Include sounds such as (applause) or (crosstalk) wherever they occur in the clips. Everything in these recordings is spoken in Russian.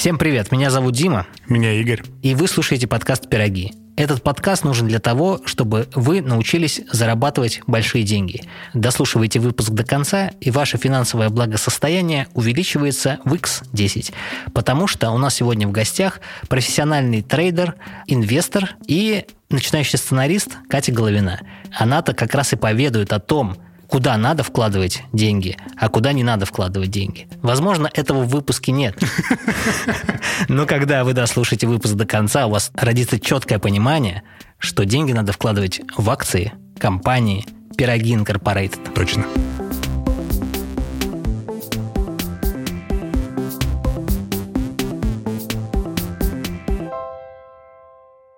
Всем привет, меня зовут Дима. Меня Игорь. И вы слушаете подкаст «Пироги». Этот подкаст нужен для того, чтобы вы научились зарабатывать большие деньги. Дослушивайте выпуск до конца, и ваше финансовое благосостояние увеличивается в X10. Потому что у нас сегодня в гостях профессиональный трейдер, инвестор и начинающий сценарист Катя Головина. Она-то как раз и поведает о том, куда надо вкладывать деньги, а куда не надо вкладывать деньги. Возможно, этого в выпуске нет. (laughs) Но когда вы дослушаете выпуск до конца, у вас родится четкое понимание, что деньги надо вкладывать в акции, компании, пироги Incorporated. Точно.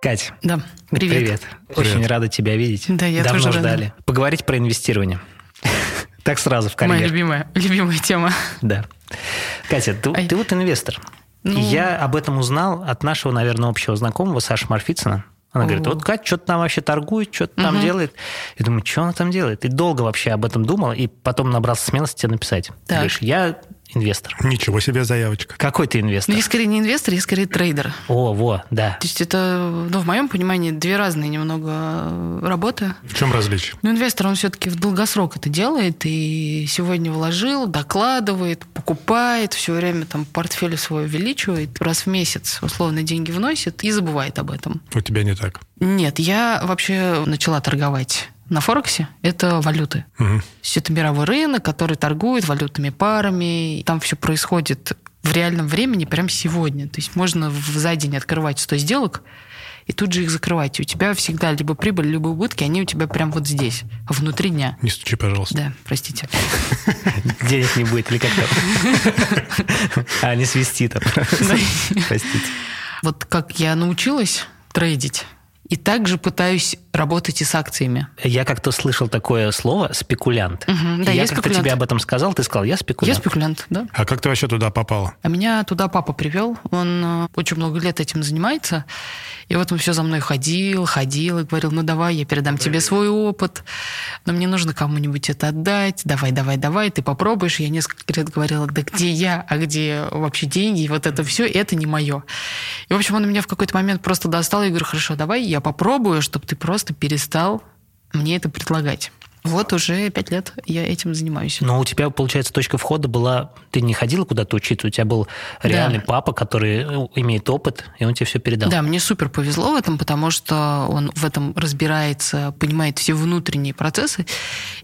Кать. Да, привет. Привет. Очень Привет. рада тебя видеть. Да, я Давно тоже рада. ждали. Поговорить про инвестирование. Так сразу в Моя карьер. любимая, любимая тема. Да. Катя, ты, Ай. ты вот инвестор. Ну. Я об этом узнал от нашего, наверное, общего знакомого Саши Марфицына. Она говорит, вот Катя что-то там вообще торгует, что-то там Мгм. делает. Я думаю, что она там делает? И долго вообще об этом думал, и потом набрался смелости тебе написать. Ты Так. говоришь, я инвестор. Ничего себе заявочка. Какой ты Ну, инвестор? я скорее не инвестор, я скорее трейдер. О, во, да. То есть это, ну, в моем понимании, две разные немного э, работы. В чем различие? Но инвестор, он все-таки в долгосрок это делает, и сегодня вложил, докладывает, покупает, все время там портфель свой увеличивает, раз в месяц условно деньги вносит и забывает об этом. У тебя не так. Нет, я вообще начала торговать на Форексе. Это валюты. Мгм. То есть это мировой рынок, который торгует валютными парами. Там все происходит в реальном времени прямо сегодня. То есть можно в- за день открывать 100 сделок и тут же их закрывать. И у тебя всегда либо прибыль, либо убытки, они у тебя прям вот здесь, внутри дня. Не стучи, пожалуйста. Да, простите. (laughs) Денег не будет или как там? (laughs) А, не свисти там. (laughs) Простите. Вот как я научилась трейдить, и также пытаюсь работать и с акциями. Я как-то слышал такое слово «спекулянт». Мгм, да, И я я как-то тебе об этом сказал, ты сказал, я Я спекулянт. спекулянт, да. А как ты вообще туда попала? А меня туда папа привел. Он э, очень много лет этим занимается. И вот он все за мной ходил, ходил и говорил, ну давай, я передам тебе свой опыт, но мне нужно кому-нибудь это отдать, давай, давай, давай, ты попробуешь. Я несколько лет говорила, да где я, а где вообще деньги, и вот это все, это не мое. И, в общем, он меня в какой-то момент просто достал, и говорю, хорошо, давай я попробую, чтобы ты просто перестал мне это предлагать. Вот уже пять лет я этим занимаюсь. Но у тебя, получается, точка входа была... Ты не ходила куда-то учиться, у тебя был реальный Да. папа, который ну, имеет опыт, и он тебе все передал. Да, мне супер повезло в этом, потому что он в этом разбирается, понимает все внутренние процессы.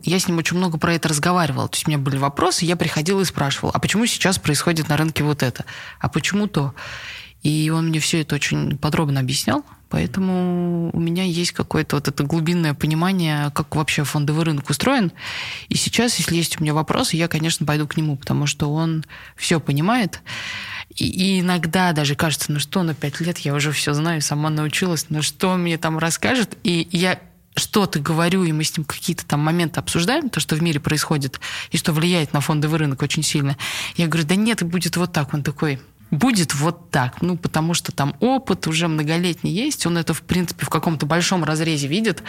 Я с ним очень много про это разговаривала. То есть у меня были вопросы, я приходила и спрашивала, а почему сейчас происходит на рынке вот это? А почему то? И он мне все это очень подробно объяснял. Поэтому у меня есть какое-то вот это глубинное понимание, как вообще фондовый рынок устроен. И сейчас, если есть у меня вопросы, я, конечно, пойду к нему, потому что он все понимает. И, и иногда даже кажется, ну что, на пять лет я уже все знаю, сама научилась, ну что он мне там расскажет? И я что-то говорю, и мы с ним какие-то там моменты обсуждаем, то, что в мире происходит, и что влияет на фондовый рынок очень сильно. Я говорю, да нет, будет вот так. Он такой, будет вот так. Ну, потому что там опыт уже многолетний есть, он это, в принципе, в каком-то большом разрезе видит.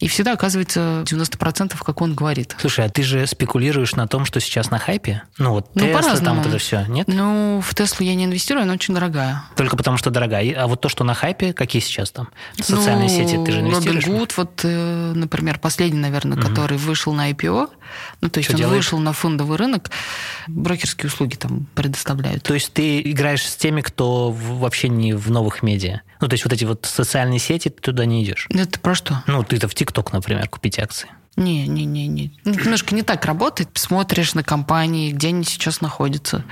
И всегда оказывается 90% как он говорит. Слушай, а ты же спекулируешь на том, что сейчас на хайпе? Ну вот Ну, Тесла, там вот это все, нет? Ну, в Теслу я не инвестирую, она очень дорогая. Только потому, что дорогая. А вот то, что на хайпе, какие сейчас там? Социальные Ну, сети, ты же инвестируешь? Robinhood, вот, э, например, последний, наверное, который вышел на IPO, ну, то есть Что он делает? вышел на фондовый рынок, брокерские услуги там предоставляют. То есть ты играешь с теми, кто вообще не в новых медиа? Ну, то есть вот эти вот социальные сети, ты туда не идешь? Это про что? Ну, ты-то в ТикТок, например, купить акции. Не, не, не, не. Немножко не так работает. Смотришь на компании, где они сейчас находятся.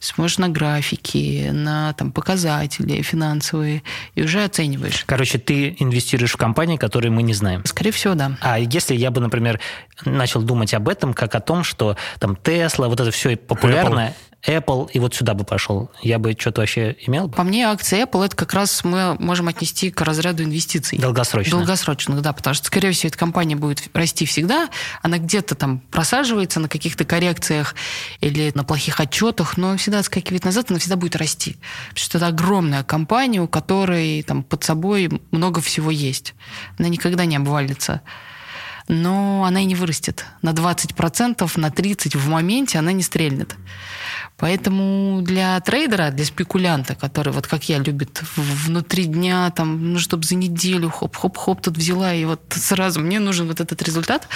Смотришь на графики, на там, показатели финансовые, и уже оцениваешь. Короче, ты инвестируешь в компании, которые мы не знаем. Скорее всего, да. А если я бы, например, начал думать об этом, как о том, что там Тесла, вот это все популярное, Apple, и вот сюда бы пошел, я бы что-то вообще имел бы? По мне, акции Apple это как раз мы можем отнести к разряду инвестиций. Долгосрочно. Долгосрочных, да, потому что, скорее всего, эта компания будет расти всегда, она где-то там просаживается на каких-то коррекциях или на плохих отчетах, но всегда отскакивает назад, она всегда будет расти. Потому что это огромная компания, у которой там под собой много всего есть. Она никогда не обвалится. Но она и не вырастет. На 20%, на 30% в моменте она не стрельнет. Поэтому для трейдера, для спекулянта, который, вот как я, любит внутри дня, там, ну, чтобы за неделю хоп-хоп-хоп тут взяла, и вот сразу мне нужен вот этот результат,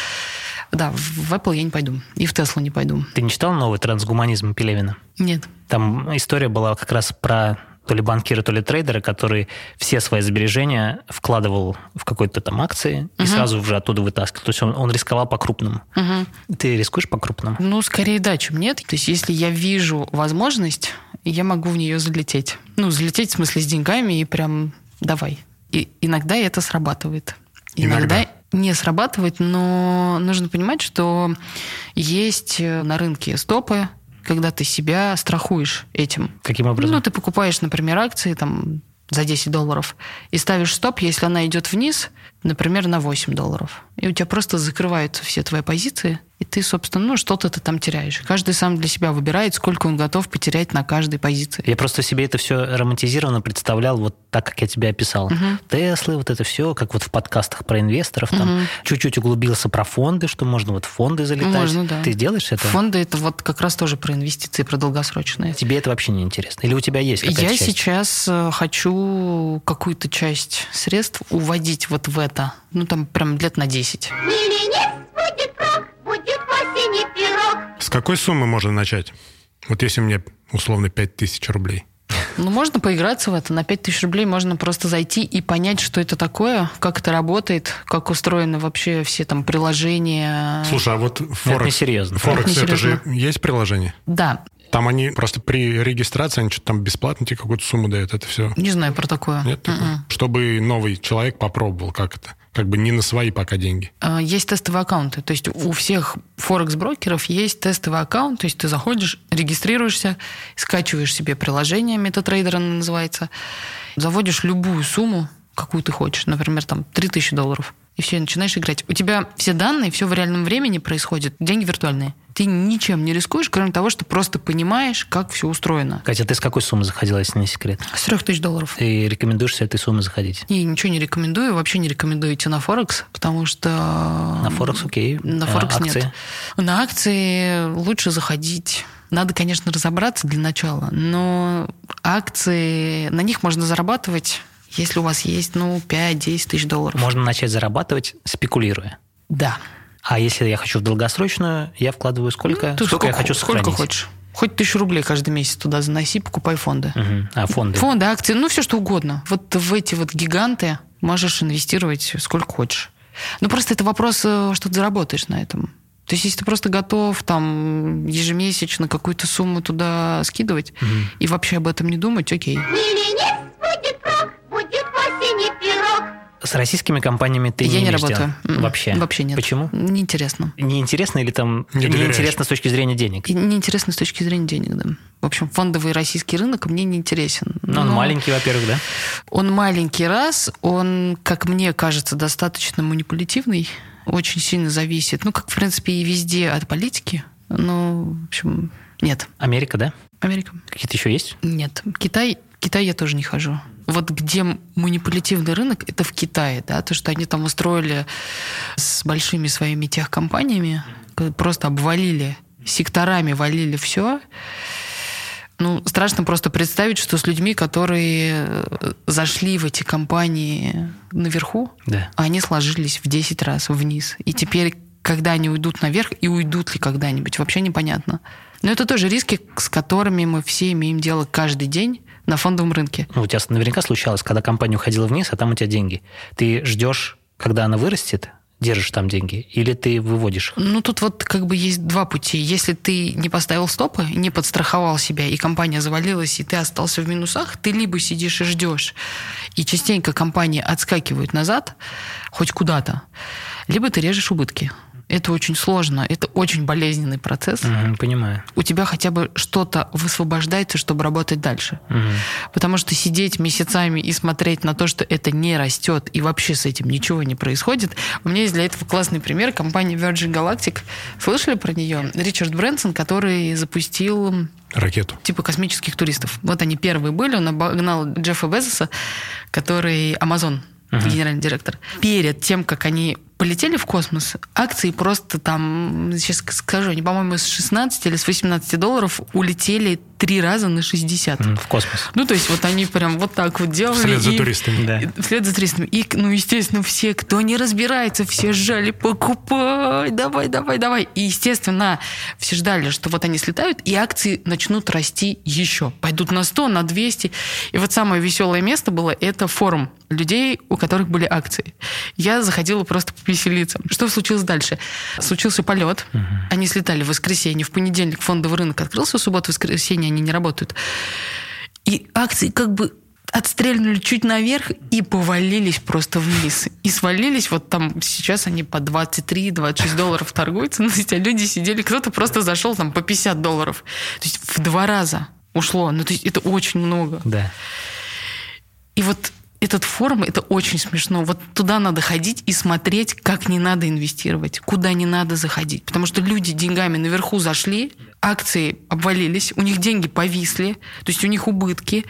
да, в Apple я не пойду. И в Tesla не пойду. Ты не читал новый трансгуманизм Пелевина? Нет. Там история была как раз про то ли банкиры, то ли трейдеры, который все свои сбережения вкладывал в какой-то там акции и сразу уже оттуда вытаскивал. То есть он, он рисковал по-крупному. Угу. Ты рискуешь по-крупному? Ну, скорее да, чем нет. То есть если я вижу возможность, я могу в нее залететь. Ну, залететь в смысле с деньгами и прям давай. И иногда это срабатывает. Иногда, иногда не срабатывает, но нужно понимать, что есть на рынке стопы, когда ты себя страхуешь этим. Каким образом? Ну, ты покупаешь, например, акции там за 10 долларов и ставишь стоп, если она идет вниз, например, на 8 долларов. И у тебя просто закрываются все твои позиции, и ты, собственно, ну, что-то ты там теряешь. Каждый сам для себя выбирает, сколько он готов потерять на каждой позиции. Я просто себе это все романтизированно представлял вот так, как я тебе описал. Угу. Теслы, вот это все, как вот в подкастах про инвесторов, там угу. чуть-чуть углубился про фонды, что можно вот в фонды залетать. Можно, да. Ты делаешь это? Фонды это вот как раз тоже про инвестиции, про долгосрочные. Тебе это вообще не интересно? Или у тебя есть какая-то Я часть? сейчас э, хочу какую-то часть средств уводить вот в это. Ну, там прям лет на 10. будет прок, будет осени пирог. С какой суммы можно начать? Вот если мне условно 5000 рублей. Ну, можно поиграться в это. На 5000 рублей можно просто зайти и понять, что это такое, как это работает, как устроены вообще все там приложения. Слушай, а вот Форекс... Это несерьезно. Форекс, это, это же есть приложение? Да. Там они просто при регистрации, они что-то там бесплатно тебе какую-то сумму дают, это все. Не знаю про такое. Нет? Такое? Чтобы новый человек попробовал, как это как бы не на свои пока деньги? А, есть тестовые аккаунты. То есть у всех форекс-брокеров есть тестовый аккаунт. То есть ты заходишь, регистрируешься, скачиваешь себе приложение, MetaTrader оно называется, заводишь любую сумму, какую ты хочешь, например, там 3000 долларов, и все, начинаешь играть. У тебя все данные, все в реальном времени происходит, деньги виртуальные ты ничем не рискуешь, кроме того, что просто понимаешь, как все устроено. Катя, ты с какой суммы заходила, если не секрет? С трех тысяч долларов. Ты рекомендуешь с этой суммы заходить? Не, ничего не рекомендую. Вообще не рекомендую идти на Форекс, потому что... На Форекс окей. На Форекс а, нет. На акции лучше заходить. Надо, конечно, разобраться для начала, но акции, на них можно зарабатывать, если у вас есть, ну, 5-10 тысяч долларов. Можно начать зарабатывать, спекулируя. Да. А если я хочу в долгосрочную, я вкладываю сколько? Ну, ты сколько, сколько я хочу сохранить? Сколько хочешь. Хоть тысячу рублей каждый месяц туда заноси, покупай фонды. Угу. А фонды? Фонды, акции, ну все что угодно. Вот в эти вот гиганты можешь инвестировать сколько хочешь. Ну просто это вопрос, э, что ты заработаешь на этом. То есть, если ты просто готов там ежемесячно какую-то сумму туда скидывать угу. и вообще об этом не думать, окей. Или нет, С российскими компаниями ты Я не, не работаю. М-м. Вообще? Вообще нет. Почему? Неинтересно. Неинтересно или там не неинтересно с точки зрения денег? Неинтересно с точки зрения денег, да. В общем, фондовый российский рынок мне не интересен. Но, Но он маленький, во-первых, да? Он маленький раз, он, как мне кажется, достаточно манипулятивный, очень сильно зависит, ну, как, в принципе, и везде от политики. Ну, в общем, нет. Америка, да? Америка. Какие-то еще есть? Нет. Китай, Китай я тоже не хожу вот где манипулятивный рынок, это в Китае, да, то, что они там устроили с большими своими техкомпаниями, просто обвалили, секторами валили все. Ну, страшно просто представить, что с людьми, которые э, зашли в эти компании наверху, да. они сложились в 10 раз вниз. И теперь, когда они уйдут наверх, и уйдут ли когда-нибудь, вообще непонятно. Но это тоже риски, с которыми мы все имеем дело каждый день на фондовом рынке. Ну, у тебя наверняка случалось, когда компания уходила вниз, а там у тебя деньги. Ты ждешь, когда она вырастет, держишь там деньги, или ты выводишь их? Ну, тут вот как бы есть два пути. Если ты не поставил стопы, не подстраховал себя, и компания завалилась, и ты остался в минусах, ты либо сидишь и ждешь, и частенько компании отскакивают назад, хоть куда-то, либо ты режешь убытки. Это очень сложно, это очень болезненный процесс. Угу, понимаю. У тебя хотя бы что-то высвобождается, чтобы работать дальше. Угу. Потому что сидеть месяцами и смотреть на то, что это не растет и вообще с этим ничего не происходит. У меня есть для этого классный пример. Компания Virgin Galactic. Слышали про нее? Ричард Брэнсон, который запустил ракету. Типа космических туристов. Вот они первые были. Он обогнал Джеффа Безоса, который Amazon, uh-huh. генеральный директор. Перед тем, как они полетели в космос, акции просто там, сейчас скажу, они, по-моему, с 16 или с 18 долларов улетели три раза на 60. В космос. Ну, то есть вот они прям вот так вот делали. Вслед за и, туристами. Да. Вслед за туристами. И, ну, естественно, все, кто не разбирается, все жали, покупай, давай, давай, давай. И, естественно, все ждали, что вот они слетают, и акции начнут расти еще. Пойдут на 100, на 200. И вот самое веселое место было, это форум людей, у которых были акции. Я заходила просто повеселиться. Что случилось дальше? Случился полет. Угу. Они слетали в воскресенье. В понедельник фондовый рынок открылся, в субботу, воскресенье они не работают. И акции как бы отстрельнули чуть наверх и повалились просто вниз. И свалились, вот там сейчас они по 23-26 долларов торгуются, то есть, а люди сидели, кто-то просто зашел там по 50 долларов. То есть в два раза ушло. Ну, то есть это очень много. Да. И вот этот форум, это очень смешно. Вот туда надо ходить и смотреть, как не надо инвестировать, куда не надо заходить. Потому что люди деньгами наверху зашли, акции обвалились, у них деньги повисли, то есть у них убытки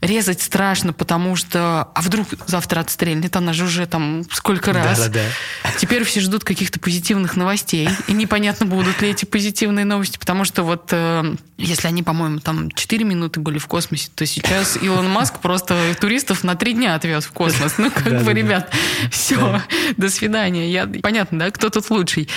резать страшно, потому что а вдруг завтра отстрельнет, она же уже там сколько раз. Да, да, да. Теперь все ждут каких-то позитивных новостей, и непонятно, будут ли эти позитивные новости, потому что вот э, если они, по-моему, там 4 минуты были в космосе, то сейчас Илон Маск просто туристов на 3 дня отвез в космос. Ну, как бы, ребят, все, до свидания. Я, понятно, да, кто тут лучший.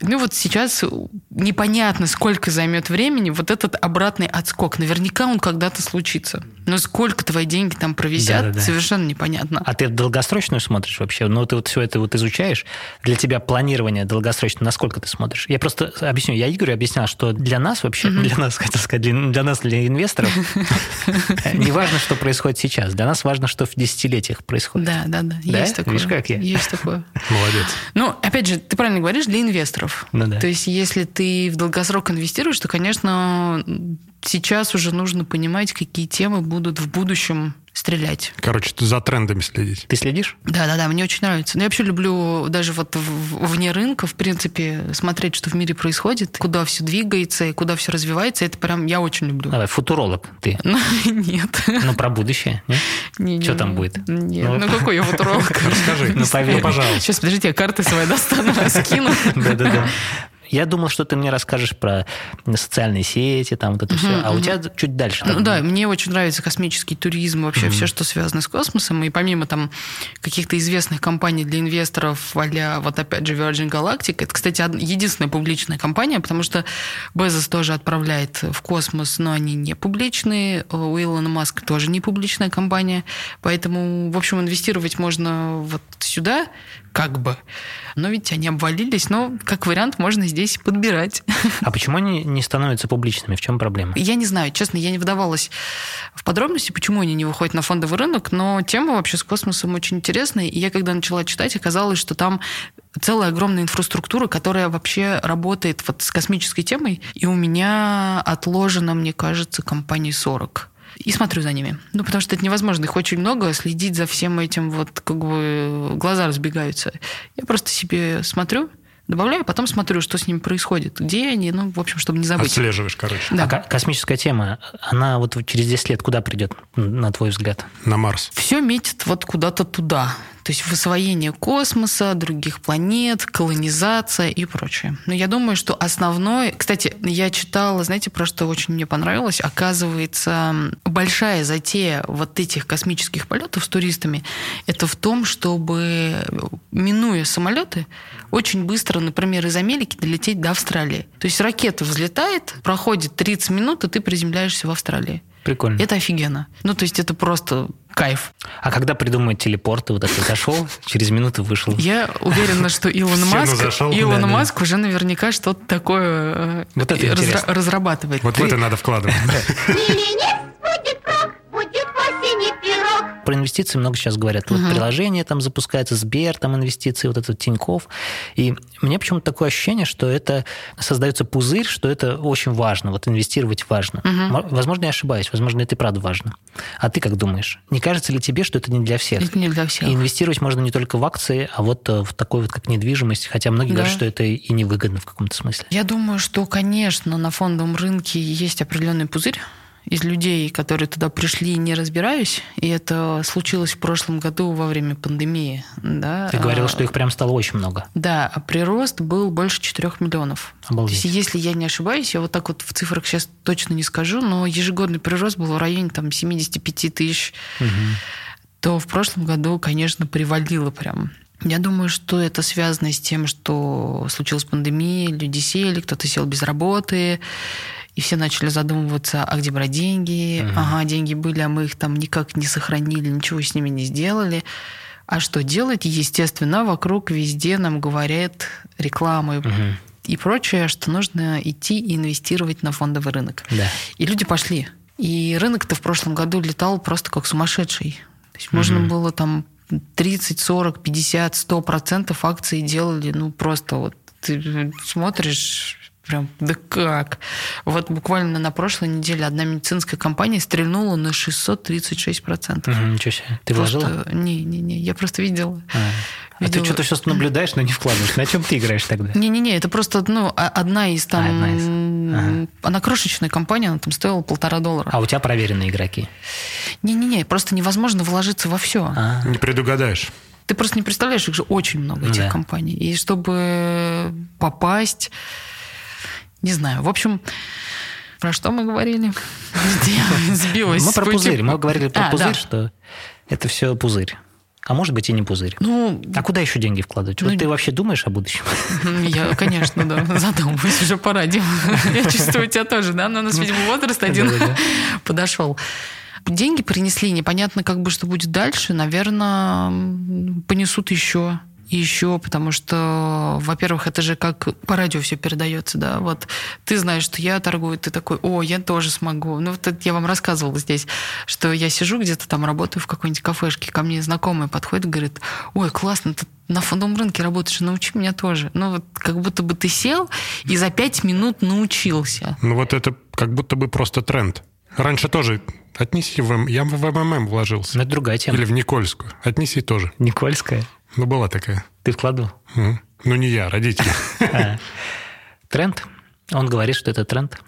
Ну вот сейчас непонятно, сколько займет времени вот этот обратный отскок. Наверняка он когда-то случится. Но сколько твои деньги там провисят, да, да, да. совершенно непонятно. А ты долгосрочную смотришь вообще? Ну, ты вот все это вот изучаешь. Для тебя планирование долгосрочное, насколько ты смотришь? Я просто объясню. Я Игорю объяснял, что для нас вообще, mm-hmm. (laughs) для нас, хотел сказать, для, для нас, для инвесторов, (laughs) не важно, что происходит сейчас. Для нас важно, что в десятилетиях происходит. Да, да, да. Есть такое. Видишь, как я? Есть такое. (laughs) Молодец. Ну, опять же, ты правильно говоришь, для инвесторов. Ну, да. То есть, если ты в долгосрок инвестируешь, то, конечно, сейчас уже нужно понимать, какие темы будут в будущем стрелять. Короче, за трендами следить. Ты следишь? Да, да, да, мне очень нравится. Но я вообще люблю даже вот вне рынка, в принципе, смотреть, что в мире происходит, куда все двигается и куда все развивается. Это прям я очень люблю. Давай, футуролог ты. (laughs) Ну, нет. Ну, про будущее, нет? Не, что не, там будет? Нет, ну, ну какой я футуролог? (laughs) Расскажи. Ну, поверь. пожалуйста. Сейчас, подождите, я карты свои достану, раскину. Да-да-да. Я думал, что ты мне расскажешь про социальные сети, там вот это uh-huh, все. А uh-huh. у тебя чуть дальше. Ну, да, мне очень нравится космический туризм, вообще uh-huh. все, что связано с космосом. И помимо там каких-то известных компаний для инвесторов, а вот опять же Virgin Galactic, это, кстати, единственная публичная компания, потому что Безос тоже отправляет в космос, но они не публичные. У Илона Маска тоже не публичная компания. Поэтому, в общем, инвестировать можно вот сюда, как бы. Но ведь они обвалились, но как вариант можно здесь подбирать. А почему они не становятся публичными? В чем проблема? Я не знаю, честно, я не вдавалась в подробности, почему они не выходят на фондовый рынок, но тема вообще с космосом очень интересная. И я когда начала читать, оказалось, что там целая огромная инфраструктура, которая вообще работает вот с космической темой. И у меня отложено, мне кажется, компаний 40 и смотрю за ними. Ну, потому что это невозможно. Их очень много, следить за всем этим, вот как бы глаза разбегаются. Я просто себе смотрю, добавляю, потом смотрю, что с ними происходит, где они, ну, в общем, чтобы не забыть. Отслеживаешь, короче. Да. А космическая тема, она вот через 10 лет куда придет, на твой взгляд? На Марс. Все метит вот куда-то туда. То есть освоение космоса, других планет, колонизация и прочее. Но я думаю, что основное... Кстати, я читала, знаете, про что очень мне понравилось? Оказывается, большая затея вот этих космических полетов с туристами это в том, чтобы, минуя самолеты, очень быстро, например, из Америки долететь до Австралии. То есть ракета взлетает, проходит 30 минут, и ты приземляешься в Австралии. Прикольно. Это офигенно. Ну, то есть это просто кайф. А когда придумают телепорты, вот это зашел, через минуту вышел. Я уверена, что (laughs) Илон Маск, Илон Маск уже наверняка что-то такое э, вот это разрабатывает. Вот в это надо вкладывать. Про инвестиции много сейчас говорят. Вот угу. приложение там запускается, Сбер, там инвестиции, вот этот Тиньков. И мне почему-то такое ощущение, что это создается пузырь, что это очень важно, вот инвестировать важно. Угу. Возможно, я ошибаюсь, возможно, это и правда важно. А ты как думаешь? Не кажется ли тебе, что это не для всех? Это не для всех. И инвестировать можно не только в акции, а вот э, в такой вот как недвижимость, хотя многие да. говорят, что это и невыгодно в каком-то смысле. Я думаю, что, конечно, на фондовом рынке есть определенный пузырь, из людей, которые туда пришли, не разбираюсь. И это случилось в прошлом году во время пандемии. Да. Ты говорил, что их прям стало очень много. Да, а прирост был больше 4 миллионов. Обалдеть. То есть, если я не ошибаюсь, я вот так вот в цифрах сейчас точно не скажу, но ежегодный прирост был в районе там 75 тысяч. Угу. То в прошлом году, конечно, привалило прям. Я думаю, что это связано с тем, что случилась пандемия, люди сели, кто-то сел без работы, и все начали задумываться, а где брать деньги? Угу. Ага, деньги были, а мы их там никак не сохранили, ничего с ними не сделали. А что делать? Естественно, вокруг везде нам говорят рекламы угу. и прочее, что нужно идти и инвестировать на фондовый рынок. Да. И люди пошли. И рынок-то в прошлом году летал просто как сумасшедший. То есть угу. можно было там 30, 40, 50, 100 процентов акций делали, ну, просто вот ты смотришь, Прям, да как? Вот буквально на прошлой неделе одна медицинская компания стрельнула на 636%. Угу, ничего себе. Ты просто... вложила? Не-не-не, я просто видела. А. Видела. А ты что-то сейчас наблюдаешь, но не вкладываешь. На чем ты играешь тогда? Не-не-не, это просто ну, одна из там... А, одна из... Ага. Она крошечная компания, она там стоила полтора доллара. А у тебя проверенные игроки? Не-не-не, просто невозможно вложиться во все. А. Не предугадаешь. Ты просто не представляешь, их же очень много, этих да. компаний. И чтобы попасть не знаю. В общем, про что мы говорили? (laughs) Сбилась. Мы про пузырь. Мы говорили про а, пузырь, что это все пузырь. А может быть и не пузырь. Ну, а куда еще деньги вкладывать? Ну, вот ты вообще думаешь о будущем? (laughs) Я, конечно, да, (laughs) задумываюсь уже по радио. Я чувствую тебя тоже, да? Но у нас, видимо, возраст один подошел. Деньги принесли, непонятно, как бы что будет дальше. Наверное, понесут еще еще, потому что, во-первых, это же как по радио все передается, да, вот ты знаешь, что я торгую, ты такой, о, я тоже смогу. Ну, вот я вам рассказывала здесь, что я сижу где-то там, работаю в какой-нибудь кафешке, ко мне знакомый подходит и говорит, ой, классно, ты на фондовом рынке работаешь, научи меня тоже. Ну, вот как будто бы ты сел и за пять минут научился. Ну, вот это как будто бы просто тренд. Раньше тоже отнеси в... Я в МММ вложился. Но это другая тема. Или в Никольскую. Отнеси тоже. Никольская? Ну, была такая. Ты вкладывал? Mm. Ну, не я, родители. А. Тренд. Он говорит, что это тренд.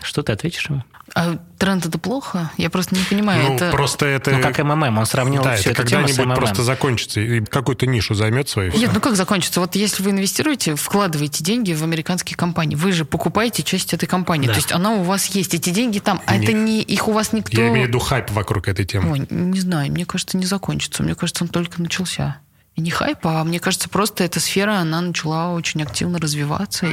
Что ты ответишь ему? А тренд это плохо? Я просто не понимаю. Ну, это... просто это... Ну, как МММ, он сравнил да, все это когда-нибудь просто закончится и какую-то нишу займет свою. Нет, ну как закончится? Вот если вы инвестируете, вкладываете деньги в американские компании, вы же покупаете часть этой компании. Да. То есть она у вас есть, эти деньги там, а Нет. это не их у вас никто... Я имею в виду хайп вокруг этой темы. Ой, не знаю, мне кажется, не закончится. Мне кажется, он только начался. И не хайп, а мне кажется, просто эта сфера, она начала очень активно развиваться.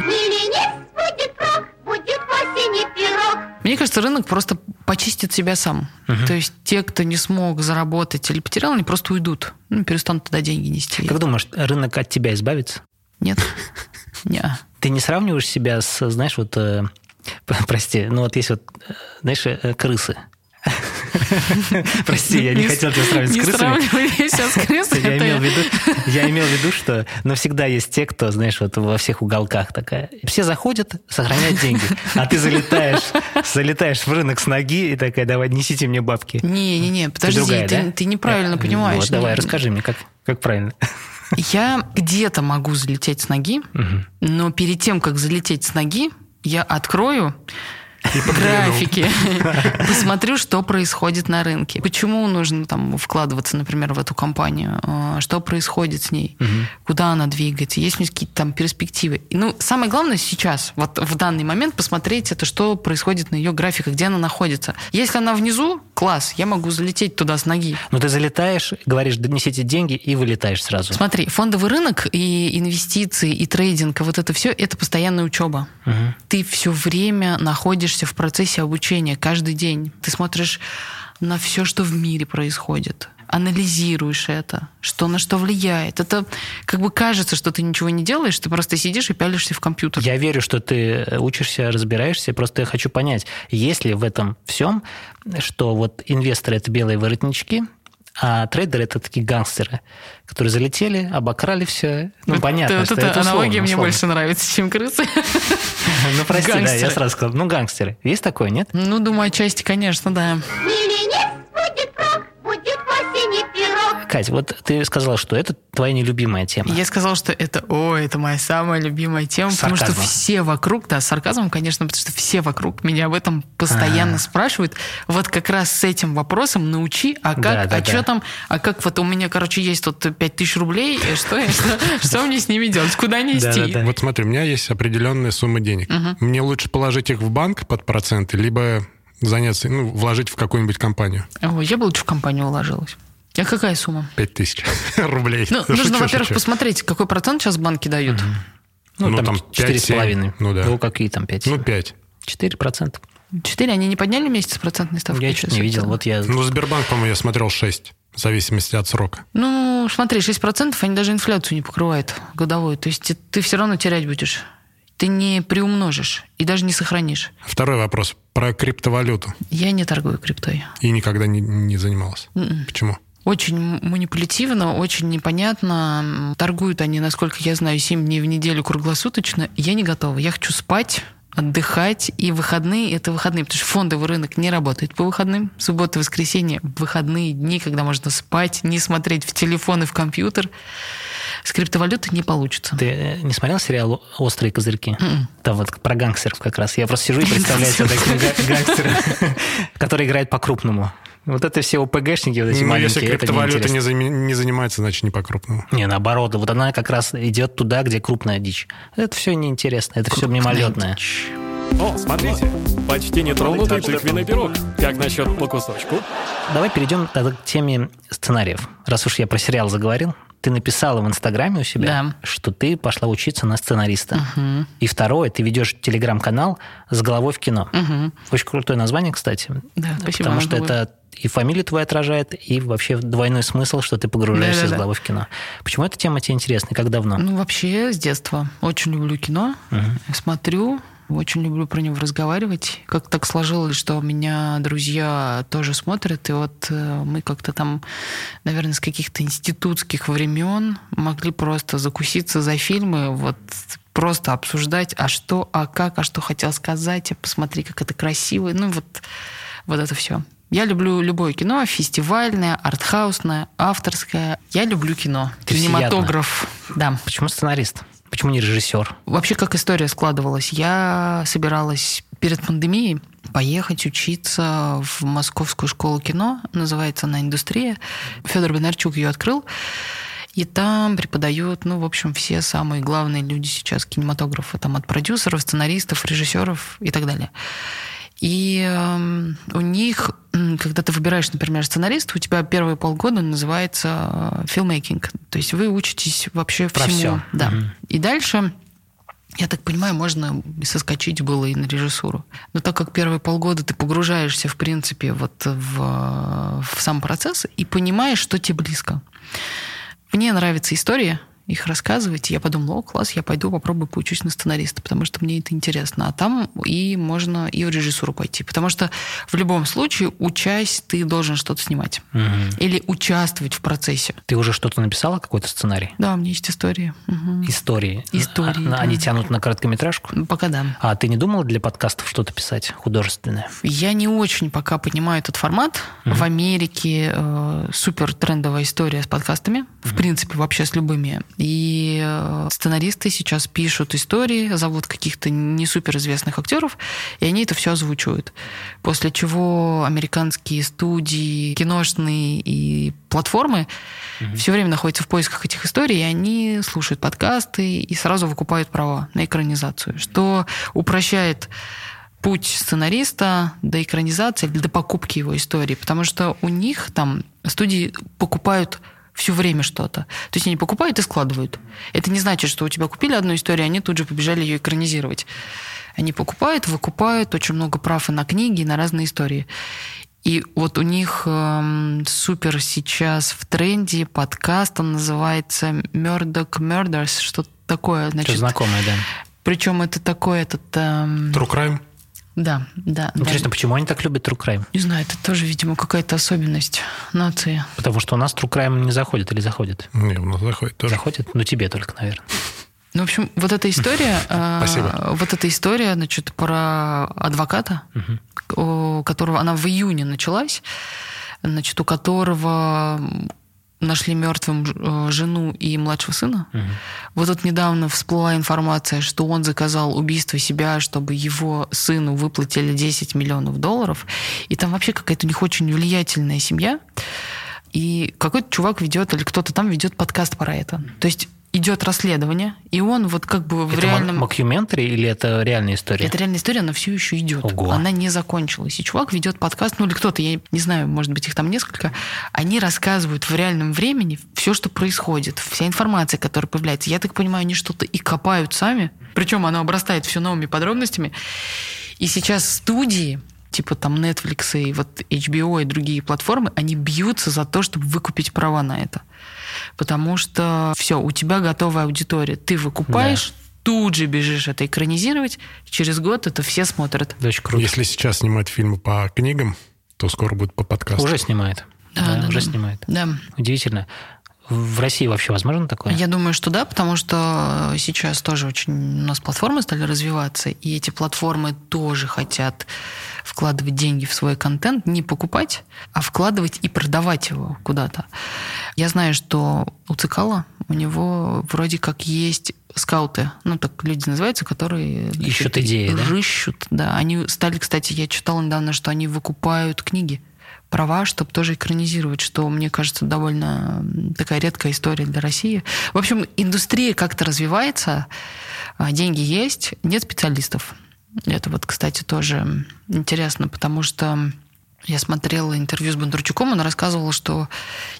Мне кажется, рынок просто почистит себя сам. Угу. То есть те, кто не смог заработать или потерял, они просто уйдут. Ну, перестанут туда деньги нести. Как думаешь, рынок от тебя избавится? Нет. (laughs) Не. Ты не сравниваешь себя с, знаешь, вот, э, (laughs) прости, ну вот есть вот, э, знаешь, э, крысы. (laughs) Прости, я не хотел тебя сравнивать с крысами. сейчас. (laughs) Я имел в виду, я имел в виду, что но всегда есть те, кто, знаешь, вот во всех уголках такая. Все заходят, сохраняют деньги, а ты залетаешь, залетаешь в рынок с ноги и такая, давай, несите мне бабки. Не-не-не, подожди, ты, другая, ты, да? ты неправильно да. понимаешь. Вот, давай, расскажи мне, как, как правильно. Я где-то могу залететь с ноги, угу. но перед тем, как залететь с ноги, я открою графики, (laughs) посмотрю, что происходит на рынке. Почему нужно там вкладываться, например, в эту компанию? А, что происходит с ней? Угу. Куда она двигается? Есть ли какие-то там перспективы? И, ну, самое главное сейчас, вот в данный момент, посмотреть это, что происходит на ее графиках, где она находится. Если она внизу, класс, я могу залететь туда с ноги. Но ты залетаешь, говоришь, донесите деньги и вылетаешь сразу. Смотри, фондовый рынок и инвестиции, и трейдинг, вот это все, это постоянная учеба. Угу. Ты все время находишься находишься в процессе обучения каждый день. Ты смотришь на все, что в мире происходит анализируешь это, что на что влияет. Это как бы кажется, что ты ничего не делаешь, ты просто сидишь и пялишься в компьютер. Я верю, что ты учишься, разбираешься, просто я хочу понять, есть ли в этом всем, что вот инвесторы — это белые воротнички, а трейдеры это такие гангстеры, которые залетели, обокрали все. Ну, вот понятно, вот что это, это аналогия мне больше нравится, чем крысы. (laughs) Ну, прости, да, я сразу сказал. Ну, гангстеры. Есть такое, нет? Ну, думаю, отчасти, конечно, да. Катя, вот ты сказала, что это твоя нелюбимая тема. Я сказала, что это, о, это моя самая любимая тема, потому что все вокруг, да, с сарказмом, конечно, потому что все вокруг меня об этом постоянно А-а-а. спрашивают. Вот как раз с этим вопросом научи, а как, да, да, а да. что там, а как вот у меня, короче, есть тут 5000 рублей, что, что, что мне с ними делать, куда нести? Вот смотри, у меня есть определенная сумма денег. Мне лучше положить их в банк под проценты, либо заняться, ну, вложить в какую-нибудь компанию. Я бы лучше в компанию уложилась. А какая сумма? Пять тысяч (laughs) рублей. Ну, нужно, во-первых, посмотреть, какой процент сейчас банки дают. Ну, ну, там четыре с половиной. Ну, да. Ну, какие там пять? Ну, пять. Четыре процента. Четыре? Они не подняли с процентной ставкой? Я чуть не видел. Вот я... Ну, Сбербанк, по-моему, я смотрел шесть в зависимости от срока. Ну, смотри, 6% они даже инфляцию не покрывают годовую. То есть ты все равно терять будешь. Ты не приумножишь и даже не сохранишь. Второй вопрос про криптовалюту. Я не торгую криптой. И никогда не, не занималась. Mm-mm. М-м. Почему? Очень манипулятивно, очень непонятно. Торгуют они, насколько я знаю, 7 дней в неделю круглосуточно. Я не готова. Я хочу спать, отдыхать, и выходные — это выходные, потому что фондовый рынок не работает по выходным. Суббота, воскресенье — выходные дни, когда можно спать, не смотреть в телефон и в компьютер. С криптовалютой не получится. Ты э, не смотрел сериал «Острые козырьки»? Mm-mm. Там вот про гангстеров как раз. Я просто сижу и представляю себе таких гангстеров, (laughs) которые играют по-крупному. Вот это все ОПГшники, вот эти ну, маленькие. если криптовалюта не, не, не занимается, значит, не по-крупному. Не, наоборот. Вот она как раз идет туда, где крупная дичь. Это все неинтересно, это крупная все мимолетное. Дичь. О, смотрите, почти нетронутый тыквенный пирог. Как насчет по кусочку? Давай перейдем к теме сценариев. Раз уж я про сериал заговорил, ты написала в Инстаграме у себя, да. что ты пошла учиться на сценариста. Угу. И второе, ты ведешь телеграм-канал с головой в кино. Угу. Очень крутое название, кстати. Да, спасибо. Потому что это и фамилию твою отражает, и вообще двойной смысл, что ты погружаешься да, да, с головой да. в кино. Почему эта тема тебе интересна и как давно? Ну, вообще, с детства. Очень люблю кино. Угу. Смотрю, очень люблю про него разговаривать. Как так сложилось, что у меня друзья тоже смотрят, и вот э, мы как-то там, наверное, с каких-то институтских времен могли просто закуситься за фильмы, вот просто обсуждать, а что, а как, а что хотел сказать, а посмотри, как это красиво. Ну вот, вот это все. Я люблю любое кино, фестивальное, артхаусное, авторское. Я люблю кино. Кинематограф. Да. Почему сценарист? Почему не режиссер? Вообще, как история складывалась. Я собиралась перед пандемией поехать учиться в Московскую школу кино. Называется она «Индустрия». Федор Бондарчук ее открыл. И там преподают, ну, в общем, все самые главные люди сейчас кинематографа. Там от продюсеров, сценаристов, режиссеров и так далее. И э, у них, когда ты выбираешь, например, сценариста, у тебя первые полгода называется filmmaking. Э, То есть вы учитесь вообще Про всему. Все. Да. Угу. И дальше я так понимаю, можно соскочить было и на режиссуру. Но так как первые полгода ты погружаешься, в принципе, вот в, в сам процесс и понимаешь, что тебе близко. Мне нравится история, их рассказывать. я подумала, о, класс, я пойду попробую поучусь на сценариста, потому что мне это интересно. А там и можно и в режиссуру пойти. Потому что в любом случае, учась, ты должен что-то снимать. Угу. Или участвовать в процессе. Ты уже что-то написала, какой-то сценарий? Да, у меня есть истории. Угу. Истории? Истории, а, да. Они тянут на короткометражку? Ну, пока да. А ты не думала для подкастов что-то писать художественное? Я не очень пока понимаю этот формат. Угу. В Америке э, супер трендовая история с подкастами. Угу. В принципе, вообще с любыми. И э, сценаристы сейчас пишут истории, зовут каких-то не суперизвестных актеров, и они это все озвучивают. После чего американские студии, киношные и платформы угу. все время находятся в поисках этих историй, и они слушают подкасты и сразу выкупают права на экранизацию, что упрощает путь сценариста до экранизации или до покупки его истории, потому что у них там студии покупают все время что-то. То есть они покупают и складывают. Это не значит, что у тебя купили одну историю, они тут же побежали ее экранизировать. Они покупают, выкупают очень много прав и на книги, и на разные истории. И вот у них э, супер сейчас в тренде подкаст, он называется Murdoch Murders, что-то такое. Значит, что знакомое, да. Причем это такой этот... Э, True Crime? Да, да. Интересно, да. почему они так любят True Crime? Не знаю, это тоже, видимо, какая-то особенность нации. Потому что у нас True Crime не заходит или заходит? Не, у нас заходит тоже. Заходит? Ну, тебе только, наверное. Ну, в общем, вот эта история... (laughs) Спасибо. Вот эта история, значит, про адвоката, у которого... Она в июне началась, значит, у которого нашли мертвым э, жену и младшего сына. Угу. Вот тут недавно всплыла информация, что он заказал убийство себя, чтобы его сыну выплатили 10 миллионов долларов. И там вообще какая-то у них очень влиятельная семья. И какой-то чувак ведет, или кто-то там ведет подкаст про это. То есть идет расследование, и он вот как бы в это реальном... Мокюментари или это реальная история? Это реальная история, она все еще идет. Ого. Она не закончилась. И чувак ведет подкаст, ну или кто-то, я не знаю, может быть, их там несколько, они рассказывают в реальном времени все, что происходит, вся информация, которая появляется. Я так понимаю, они что-то и копают сами, причем она обрастает все новыми подробностями. И сейчас студии, типа там Netflix и вот HBO и другие платформы, они бьются за то, чтобы выкупить права на это потому что все, у тебя готовая аудитория, ты выкупаешь, да тут же бежишь это экранизировать, через год это все смотрят. Это очень круто. Если сейчас снимать фильмы по книгам, то скоро будет по подкасту. Уже снимает. Да, да, да уже да. снимает. Да. Удивительно. В России вообще возможно такое? Я думаю, что да, потому что сейчас тоже очень у нас платформы стали развиваться, и эти платформы тоже хотят вкладывать деньги в свой контент, не покупать, а вкладывать и продавать его куда-то. Я знаю, что у Цикала у него вроде как есть скауты, ну так люди называются, которые значит, ищут идеи, да? Рыщут, да. Они стали, кстати, я читала недавно, что они выкупают книги права, чтобы тоже экранизировать, что, мне кажется, довольно такая редкая история для России. В общем, индустрия как-то развивается, а, деньги есть, нет специалистов. Это вот, кстати, тоже интересно, потому что я смотрела интервью с Бондарчуком, он рассказывал, что,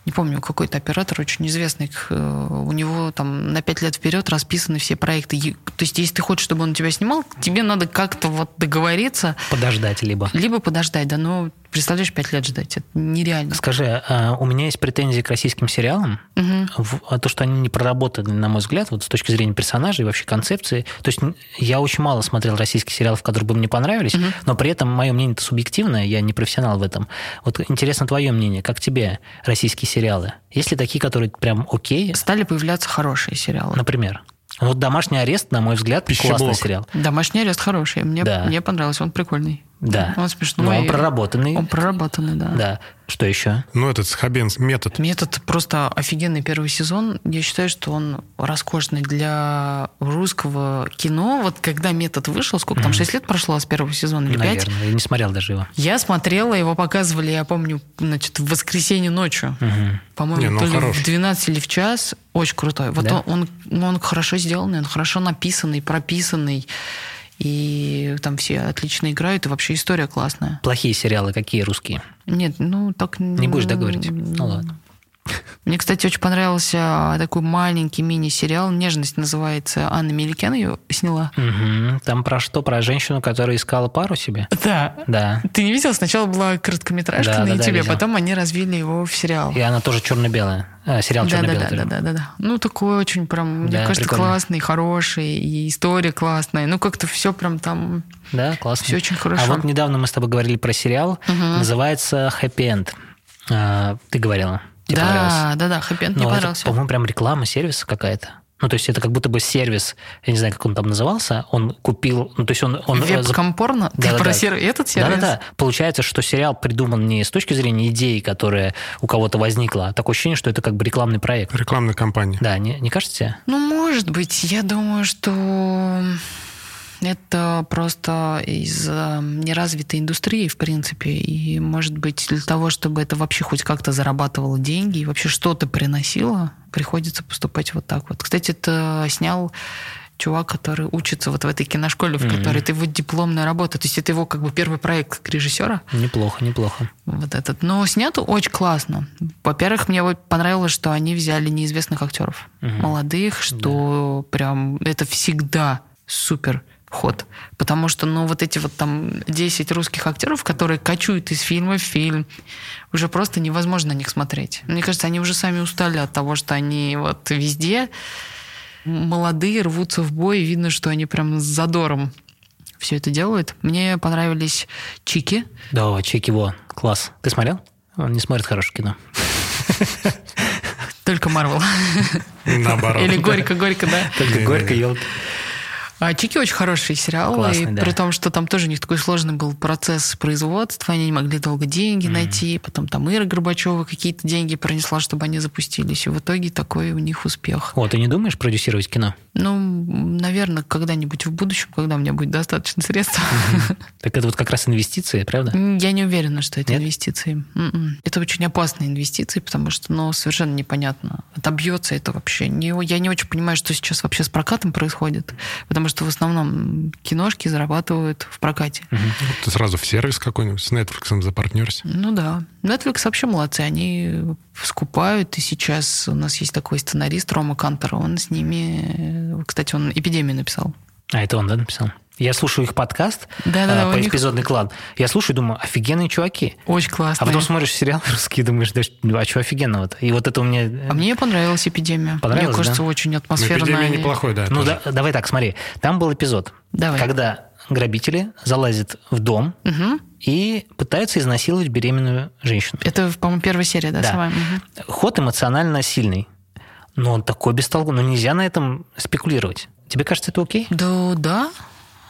не помню, какой-то оператор очень известный, э, у него там на пять лет вперед расписаны все проекты. То есть, если ты хочешь, чтобы он тебя снимал, тебе надо как-то вот договориться. Подождать либо. Либо подождать, да, но Представляешь, пять лет ждать, это нереально. Скажи, а у меня есть претензии к российским сериалам, угу. то, что они не проработаны, на мой взгляд, вот с точки зрения персонажей и вообще концепции. То есть я очень мало смотрел российских сериалов, которые бы мне понравились, угу. но при этом мое мнение это субъективное, я не профессионал в этом. Вот интересно твое мнение, как тебе российские сериалы? Есть ли такие, которые прям окей? Стали появляться хорошие сериалы. Например? Вот «Домашний арест», на мой взгляд, Пищеблок. классный сериал. «Домашний арест» хороший. Мне, да. мне понравился, он прикольный. Да. Он смешной. Но он проработанный. Он проработанный, да. Да. Что еще? Ну, этот Схабенс метод. Метод просто офигенный первый сезон. Я считаю, что он роскошный для русского кино. Вот когда метод вышел, сколько там, 6 лет прошло с первого сезона или 5? Наверное, я не смотрел даже его. Я смотрела, его показывали, я помню, значит, в воскресенье ночью. Угу. По-моему, не, ну, то ли хорош. в 12 или в час. Очень крутой. Вот да? он, он, он хорошо сделанный, он хорошо написанный, прописанный и там все отлично играют, и вообще история классная. Плохие сериалы какие русские? Нет, ну так... Не будешь договорить? Ну ладно. Мне, кстати, очень понравился такой маленький мини-сериал «Нежность» называется. Анна Меликян ее сняла. Угу. Там про что? Про женщину, которая искала пару себе? Да. Да. Ты не видел? Сначала была короткометражка да, на да, YouTube, да, потом они развили его в сериал. И она тоже черно-белая. А, сериал да, черно-белый. Да, да, да, да, да. Ну, такой очень прям, да, мне кажется, прикольно. классный, хороший, и история классная. Ну, как-то все прям там... Да, классно. Все очень хорошо. А вот недавно мы с тобой говорили про сериал, угу. называется «Happy End». А, ты говорила. Тебе да, да, да, хэппи мне понравился. по-моему, прям реклама сервиса какая-то. Ну, то есть это как будто бы сервис, я не знаю, как он там назывался, он купил, ну, то есть он... он Веб-компорно? Да, Ты да, про да. Сер... этот сервис? Да-да-да. Получается, что сериал придуман не с точки зрения идеи, которая у кого-то возникла, а такое ощущение, что это как бы рекламный проект. Рекламная кампания. Да, не, не кажется тебе? Ну, может быть. Я думаю, что это просто из э, неразвитой индустрии, в принципе. И, может быть, для того, чтобы это вообще хоть как-то зарабатывало деньги и вообще что-то приносило, приходится поступать вот так вот. Кстати, это снял чувак, который учится вот в этой киношколе, в mm-hmm. которой это его дипломная работа. То есть это его как бы первый проект как режиссера. Неплохо, неплохо. Вот этот. Но снято очень классно. Во-первых, мне вот понравилось, что они взяли неизвестных актеров. Mm-hmm. Молодых, что да. прям это всегда супер ход. Потому что, ну, вот эти вот там 10 русских актеров, которые кочуют из фильма в фильм, уже просто невозможно на них смотреть. Мне кажется, они уже сами устали от того, что они вот везде молодые, рвутся в бой, и видно, что они прям с задором все это делают. Мне понравились Чики. Да, Чики, во, класс. Ты смотрел? Он не смотрит хорошее кино. Только Марвел. Наоборот. Или Горько-Горько, да? Только Горько, елки. А Чики очень хороший сериал, Классный, и да. при том, что там тоже у них такой сложный был процесс производства, они не могли долго деньги Мгм. найти, потом там Ира Горбачева какие-то деньги принесла, чтобы они запустились, и в итоге такой у них успех. О, ты не думаешь продюсировать кино? Ну, наверное, когда-нибудь в будущем, когда у меня будет достаточно средств. Так это вот как раз инвестиции, правда? Я не уверена, что это Нет? инвестиции. М-м. Это очень опасные инвестиции, потому что, ну, совершенно непонятно. Отобьется это вообще. Не, я не очень понимаю, что сейчас вообще с прокатом происходит, потому что в основном киношки зарабатывают в прокате. Ты сразу в сервис какой-нибудь с Netflix запартнерся. Ну да. Netflix вообще молодцы. Они скупают, и сейчас у нас есть такой сценарист Рома Кантер, он с ними... Кстати, он «Эпидемию» написал. А это он, да, написал? Я слушаю их подкаст Да-да-да, э, у по них- эпизодный клан. Я слушаю и думаю, офигенные чуваки. Очень классно. А потом смотришь сериал (laughs) русский и думаешь, да, а что офигенного-то? И вот это у меня... А мне понравилась «Эпидемия». Понравилось, мне кажется, да? очень атмосферная. эпидемия неплохой, да. Ну, тоже. да, давай так, смотри. Там был эпизод, Давай. когда грабители залазят в дом Мгм. и пытаются изнасиловать беременную женщину. Это, по-моему, первая серия, да, Да. самая? Мгм. Ход эмоционально сильный, но он такой бестолковый, но нельзя на этом спекулировать. Тебе кажется, это окей? Да, да.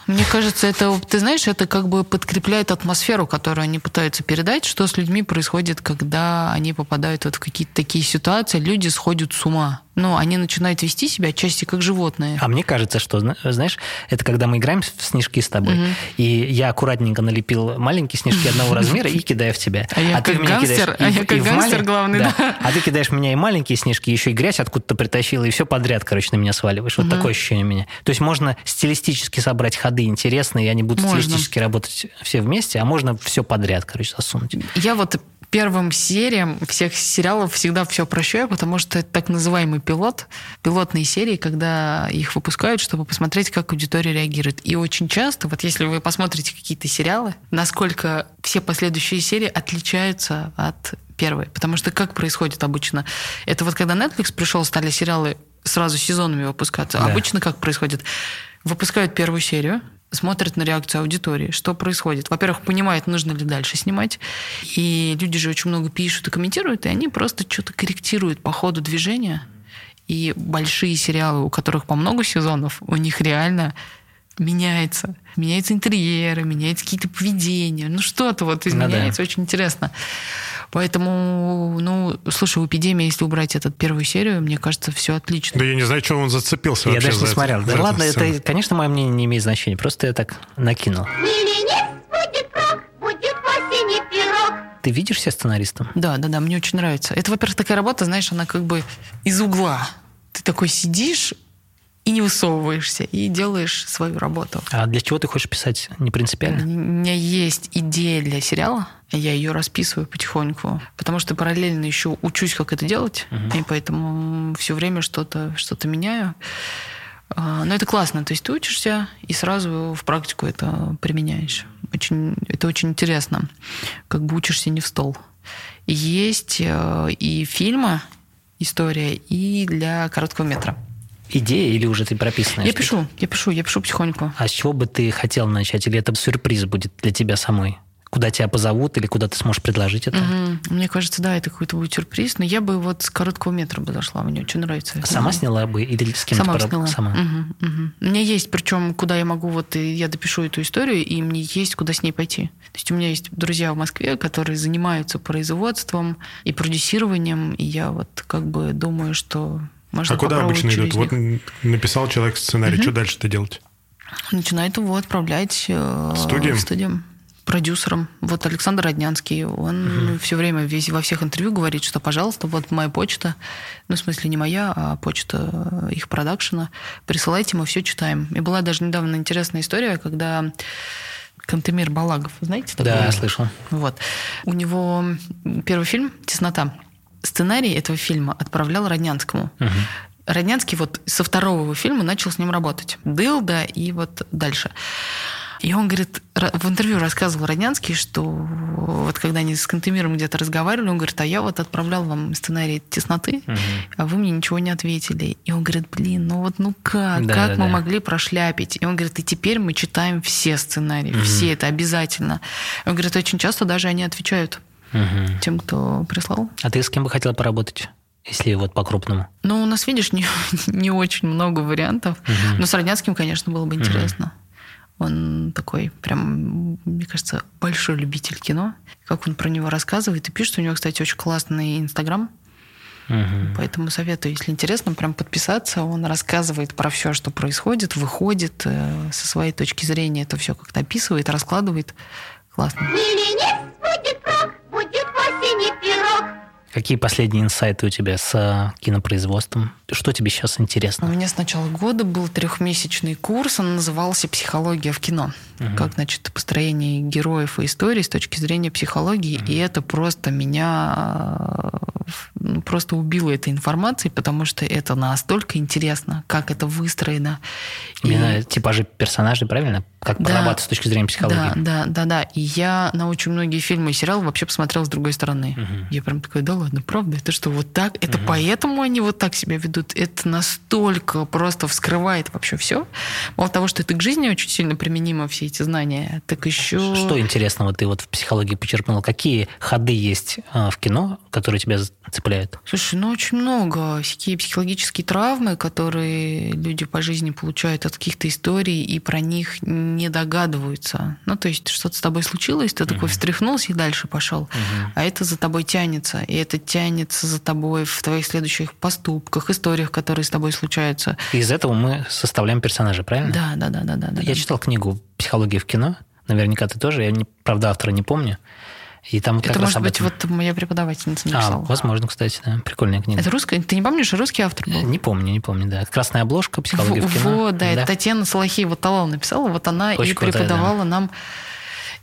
Мне кажется, это, ты знаешь, это как бы подкрепляет атмосферу, которую они пытаются передать, что с людьми происходит, когда они попадают вот в какие-то такие ситуации, люди сходят с ума. Ну, они начинают вести себя отчасти как животные. А мне кажется, что, зна- знаешь, это когда мы играем в снежки с тобой, Мгм. и я аккуратненько налепил маленькие снежки (laughs) одного размера и кидаю в тебя. А я ты как в меня гангстер, кидаешь а и я как и гангстер главный, да. А ты кидаешь меня и маленькие снежки, еще и грязь откуда-то притащила, и все подряд, короче, на меня сваливаешь. Вот такое ощущение у меня. То есть можно стилистически собрать ходы интересные, и они будут Можно. стилистически работать все вместе, а можно все подряд, короче, засунуть. Я вот первым сериям всех сериалов всегда все прощаю, потому что это так называемый пилот, пилотные серии, когда их выпускают, чтобы посмотреть, как аудитория реагирует. И очень часто, вот если вы посмотрите какие-то сериалы, насколько все последующие серии отличаются от первой. Потому что как происходит обычно? Это вот когда Netflix пришел, стали сериалы сразу сезонами выпускаться. Да. Обычно как происходит? Выпускают первую серию, смотрят на реакцию аудитории, что происходит. Во-первых, понимают, нужно ли дальше снимать. И люди же очень много пишут и комментируют, и они просто что-то корректируют по ходу движения. И большие сериалы, у которых по много сезонов, у них реально меняется. Меняются интерьеры, меняются какие-то поведения. Ну, что-то вот Ну да. изменяется. Очень интересно. Поэтому, ну, слушай, у «Эпидемии», если убрать эту первую серию, мне кажется, все отлично. Да я не знаю, что он зацепился Я вообще даже не смотрел. Да ладно, это, конечно, мое мнение не имеет значения. Просто я так накинул. Миленец Ты видишь себя сценаристом? Да, да, да, мне очень нравится. Это, во-первых, такая работа, знаешь, она как бы из угла. Ты такой сидишь и не высовываешься, и делаешь свою работу. А для чего ты хочешь писать? Не У принципиально? меня есть идея для сериала, я ее расписываю потихоньку, потому что параллельно еще учусь, как это делать, и поэтому все время что-то что меняю. А, Но это классно, то есть ты учишься и сразу в практику это применяешь. Очень, это очень интересно, как бы учишься не в стол. Есть э, и фильмы, история, и для короткого метра. Идея или уже ты прописанная? Я пишу, я пишу, я пишу потихоньку. А с чего бы ты хотел начать? Или это сюрприз будет для тебя самой? Куда тебя позовут или куда ты сможешь предложить это? Мгм. Мне кажется, да, это какой-то будет сюрприз, но я бы вот с короткого метра бы зашла, мне очень нравится. это. Сама сняла бы или с кем-то Сама пора- сняла. Сама. Мгм, мгм. У меня есть, причем, куда я могу, вот я допишу эту историю, и мне есть куда с ней пойти. То есть у меня есть друзья в Москве, которые занимаются производством и продюсированием, и я вот как бы думаю, что можно А куда обычно идут? Вот написал человек сценарий, что дальше-то делать? Начинает его отправлять э, Студиям? студиям продюсерам. Вот Александр Роднянский, он все время весь, во всех интервью говорит, что, пожалуйста, вот моя почта, ну, в смысле, не моя, а почта их продакшена, присылайте, мы все читаем. И была даже недавно интересная история, когда Кантемир Балагов, знаете? Да, такого? слышал. Вот. У него первый фильм «Теснота». Сценарий этого фильма отправлял Роднянскому. Мгм. Роднянский вот со второго его фильма начал с ним работать. Дылда и вот дальше. И он говорит, в интервью рассказывал Роднянский, что вот когда они с Кантемиром где-то разговаривали, он говорит, а я вот отправлял вам сценарий «Тесноты», а вы мне ничего не ответили. И он говорит, блин, ну вот ну как, Да, как да, мы да. могли прошляпить? И он говорит, и теперь мы читаем все сценарии, все это обязательно. Он говорит, очень часто даже они отвечают Мгм. тем, кто прислал. А ты с кем бы хотел поработать? если вот по-крупному? Ну, у нас, видишь, (laughs) не, не очень много вариантов. Мгм. Но с Роднянским, конечно, было бы интересно. Он такой прям, мне кажется, большой любитель кино. Как он про него рассказывает и пишет. У него, кстати, очень классный Инстаграм. Мгм. Поэтому советую, если интересно, прям подписаться. Он рассказывает про все, что происходит, выходит э, со своей точки зрения, это все как-то описывает, раскладывает. Классно. Будет рок, будет. Какие последние инсайты у тебя с э, кинопроизводством? Что тебе сейчас У интересно? меня с начала года был трехмесячный курс, он назывался «Психология в кино». Как, значит, построение героев и историй с точки зрения психологии. И это просто меня ну, просто убило этой информацией, потому что это настолько интересно, как это выстроено. И- Именно типажи персонажей, правильно? Как Да. прорабатывать с точки зрения психологии? Да, да, да, да. И я на очень многие фильмы и сериалы вообще посмотрела с другой стороны. Я прям такая, да ладно, правда? Это что, вот так? Это поэтому они вот так себя ведут? Это настолько просто вскрывает вообще все. Мало того, что это к жизни очень сильно применимо, все эти знания, так еще... Что интересного ты вот в психологии почерпнул? Какие ходы есть э, в кино, которые тебя цепляют? Слушай, ну очень много. Всякие психологические травмы, которые люди по жизни получают от каких-то историй и про них не догадываются. Ну, то есть что-то с тобой случилось, ты такой встряхнулся и дальше пошел. А это за тобой тянется. И это тянется за тобой в твоих следующих поступках, историях, которые с тобой случаются. И из этого мы составляем персонажей, правильно? Да, да, да, да, да. да, Я да. читал книгу «Психология в кино». Наверняка ты тоже. Я, не, правда, автора не помню. И там как Это, может быть, вот моя преподавательница А, написала. возможно, кстати, да. Прикольная книга. Это русская? Ты не помнишь, русский автор был? Не помню, не помню, да. Красная обложка, психология в кино. Вот, да, это Татьяна Салахиева Талал написала, вот она Очень и крутая, преподавала нам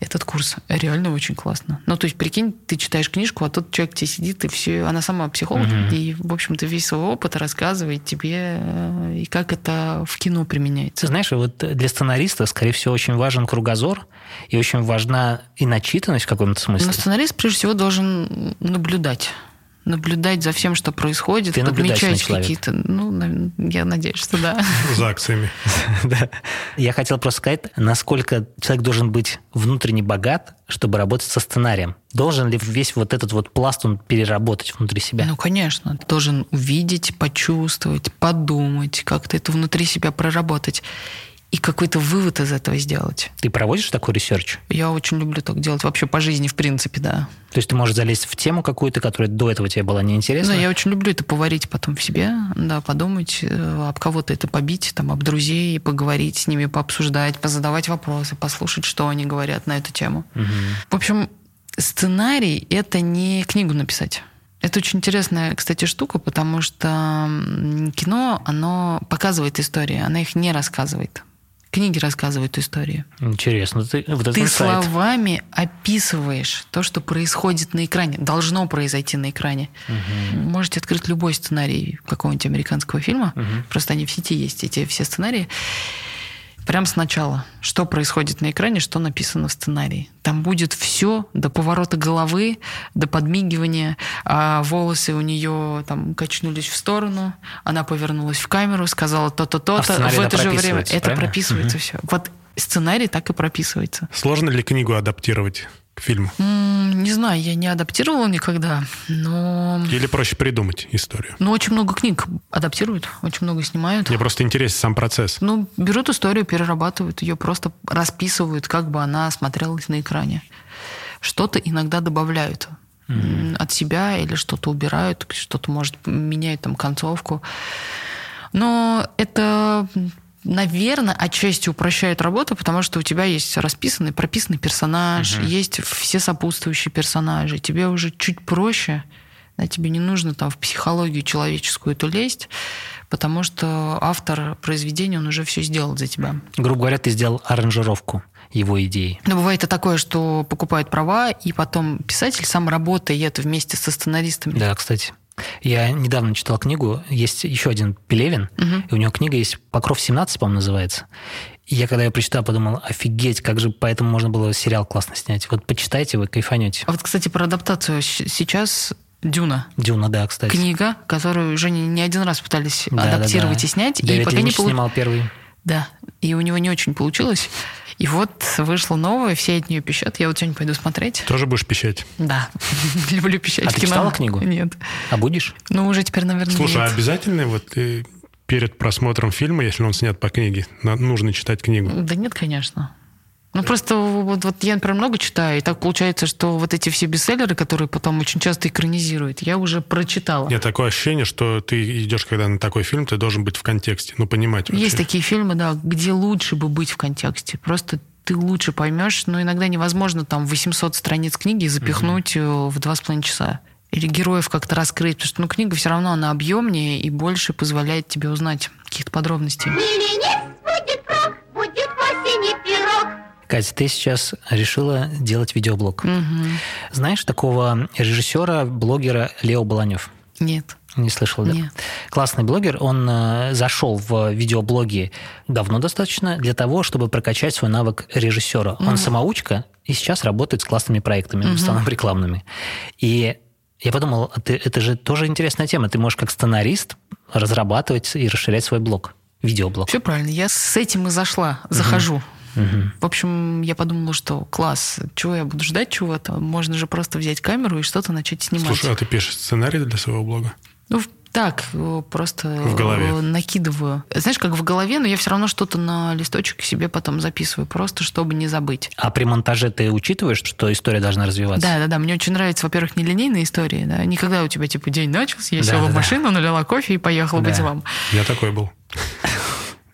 этот курс. Реально очень классно. Ну, то есть, прикинь, ты читаешь книжку, а тут человек тебе сидит, и все, она сама психолог, Мгм. и, в общем-то, весь свой опыт рассказывает тебе, э, и как это в кино Ты применяется. знаешь, вот для сценариста, скорее всего, очень важен кругозор, и очень важна и начитанность в каком-то смысле. Но сценарист, прежде всего, должен наблюдать наблюдать за всем, что происходит, Ты подмечать какие-то... Ну, я надеюсь, что да. За акциями. (laughs) Да. Я хотел просто сказать, насколько человек должен быть внутренне богат, чтобы работать со сценарием. Должен ли весь вот этот вот пласт он переработать внутри себя? Ну, конечно. Ты должен увидеть, почувствовать, подумать, как-то это внутри себя проработать. И какой-то вывод из этого сделать. Ты проводишь такой research? Я очень люблю так делать. Вообще по жизни, в принципе, да. То есть ты можешь залезть в тему какую-то, которая до этого тебе была неинтересна? Да, я очень люблю это поварить потом в себе, да, подумать, э, об кого-то это побить, там, об друзей, поговорить с ними, пообсуждать, позадавать вопросы, послушать, что они говорят на эту тему. Мгм. В общем, сценарий — это не книгу написать. Это очень интересная, кстати, штука, потому что кино, оно показывает истории, оно их не рассказывает. Книги рассказывают истории. Интересно. Ты, вот Ты инсайт. словами описываешь то, что происходит на экране, должно произойти на экране. Можете открыть любой сценарий какого-нибудь американского фильма, просто они в сети есть, эти все сценарии. Прям сначала, что происходит на экране, что написано в сценарии. Там будет все до поворота головы, до подмигивания. А волосы у нее там качнулись в сторону, она повернулась в камеру, сказала то-то, А в то-то. сценарии в это же время это правильно? прописывается все. Вот сценарий так и прописывается. Сложно ли книгу адаптировать к фильму? Не знаю, я не адаптировала никогда, но... Или проще придумать историю? Ну, очень много книг адаптируют, очень много снимают. Мне просто интересен сам процесс. Ну, берут историю, перерабатывают ее, просто расписывают, как бы она смотрелась на экране. Что-то иногда добавляют м, от себя или что-то убирают, что-то, может, меняют там концовку. Но это, наверное, отчасти упрощает работу, потому что у тебя есть расписанный, прописанный персонаж, есть все сопутствующие персонажи. Тебе уже чуть проще, да, тебе не нужно там в психологию человеческую эту лезть, потому что автор произведения, он уже все сделал за тебя. Грубо говоря, ты сделал аранжировку его идеи. Но бывает и такое, что покупают права, и потом писатель сам работает вместе со сценаристами. Да, кстати. Я недавно читал книгу, есть еще один Пелевин, и у него книга есть «Покров 17», по-моему, называется. И я когда ее прочитал, подумал, офигеть, как же поэтому можно было сериал классно снять. Вот почитайте, вы кайфанете. А вот, кстати, про адаптацию. Сейчас «Дюна». Дюна, да, кстати. Книга, которую уже не, не один раз пытались Да, да, адаптировать да. и снять, и Дэвид пока не получилось. снимал первый. Да, и у него не очень получилось. И вот вышло новое, все от нее пищат. Я вот сегодня пойду смотреть. Тоже будешь пищать? Да, (laughs) люблю пищать А ты читала книгу? Нет. А будешь? Ну, уже теперь, наверное, Слушай, а обязательно вот перед просмотром фильма, если он снят по книге, нужно читать книгу? Да нет, конечно. Ну, просто вот, вот я, например, много читаю, и так получается, что вот эти все бестселлеры, которые потом очень часто экранизируют, я уже прочитала. Нет, такое ощущение, что ты идешь, когда на такой фильм, ты должен быть в контексте, ну, понимать вообще. Есть такие фильмы, да, где лучше бы быть в контексте. Просто ты лучше поймешь, но иногда невозможно там 800 страниц книги запихнуть э, в два с половиной часа. Или героев как-то раскрыть, потому что ну, книга все равно она объемнее и больше позволяет тебе узнать каких-то подробностей. Миленец будет рок, будет. Катя, ты сейчас решила делать видеоблог. Мгм. Знаешь такого режиссера, блогера Лео Баланев? Нет. Не слышал, да? Нет. Классный блогер. Он э, зашел в видеоблоги давно достаточно для того, чтобы прокачать свой навык режиссера. Он самоучка и сейчас работает с классными проектами, в основном рекламными. И я подумал, а ты- это же тоже интересная тема. Ты можешь как сценарист разрабатывать и расширять свой блог, видеоблог. Все правильно. Я с этим и зашла, захожу. Мгм. В общем, я подумала, что класс, чего я буду ждать чего-то? Можно же просто взять камеру и что-то начать снимать. Слушай, а ты пишешь сценарий для своего блога? Ну, так, э, просто В голове. э, накидываю. Знаешь, как в голове, но я все равно что-то на листочек себе потом записываю, просто чтобы не забыть. А при монтаже ты учитываешь, что история должна развиваться? Да, да, да. Мне очень нравится, во-первых, нелинейные истории. Да. Никогда у тебя типа день начался, я Да, села да, в да. машину, налила кофе и поехала по Да. делам. Я такой был. (laughs)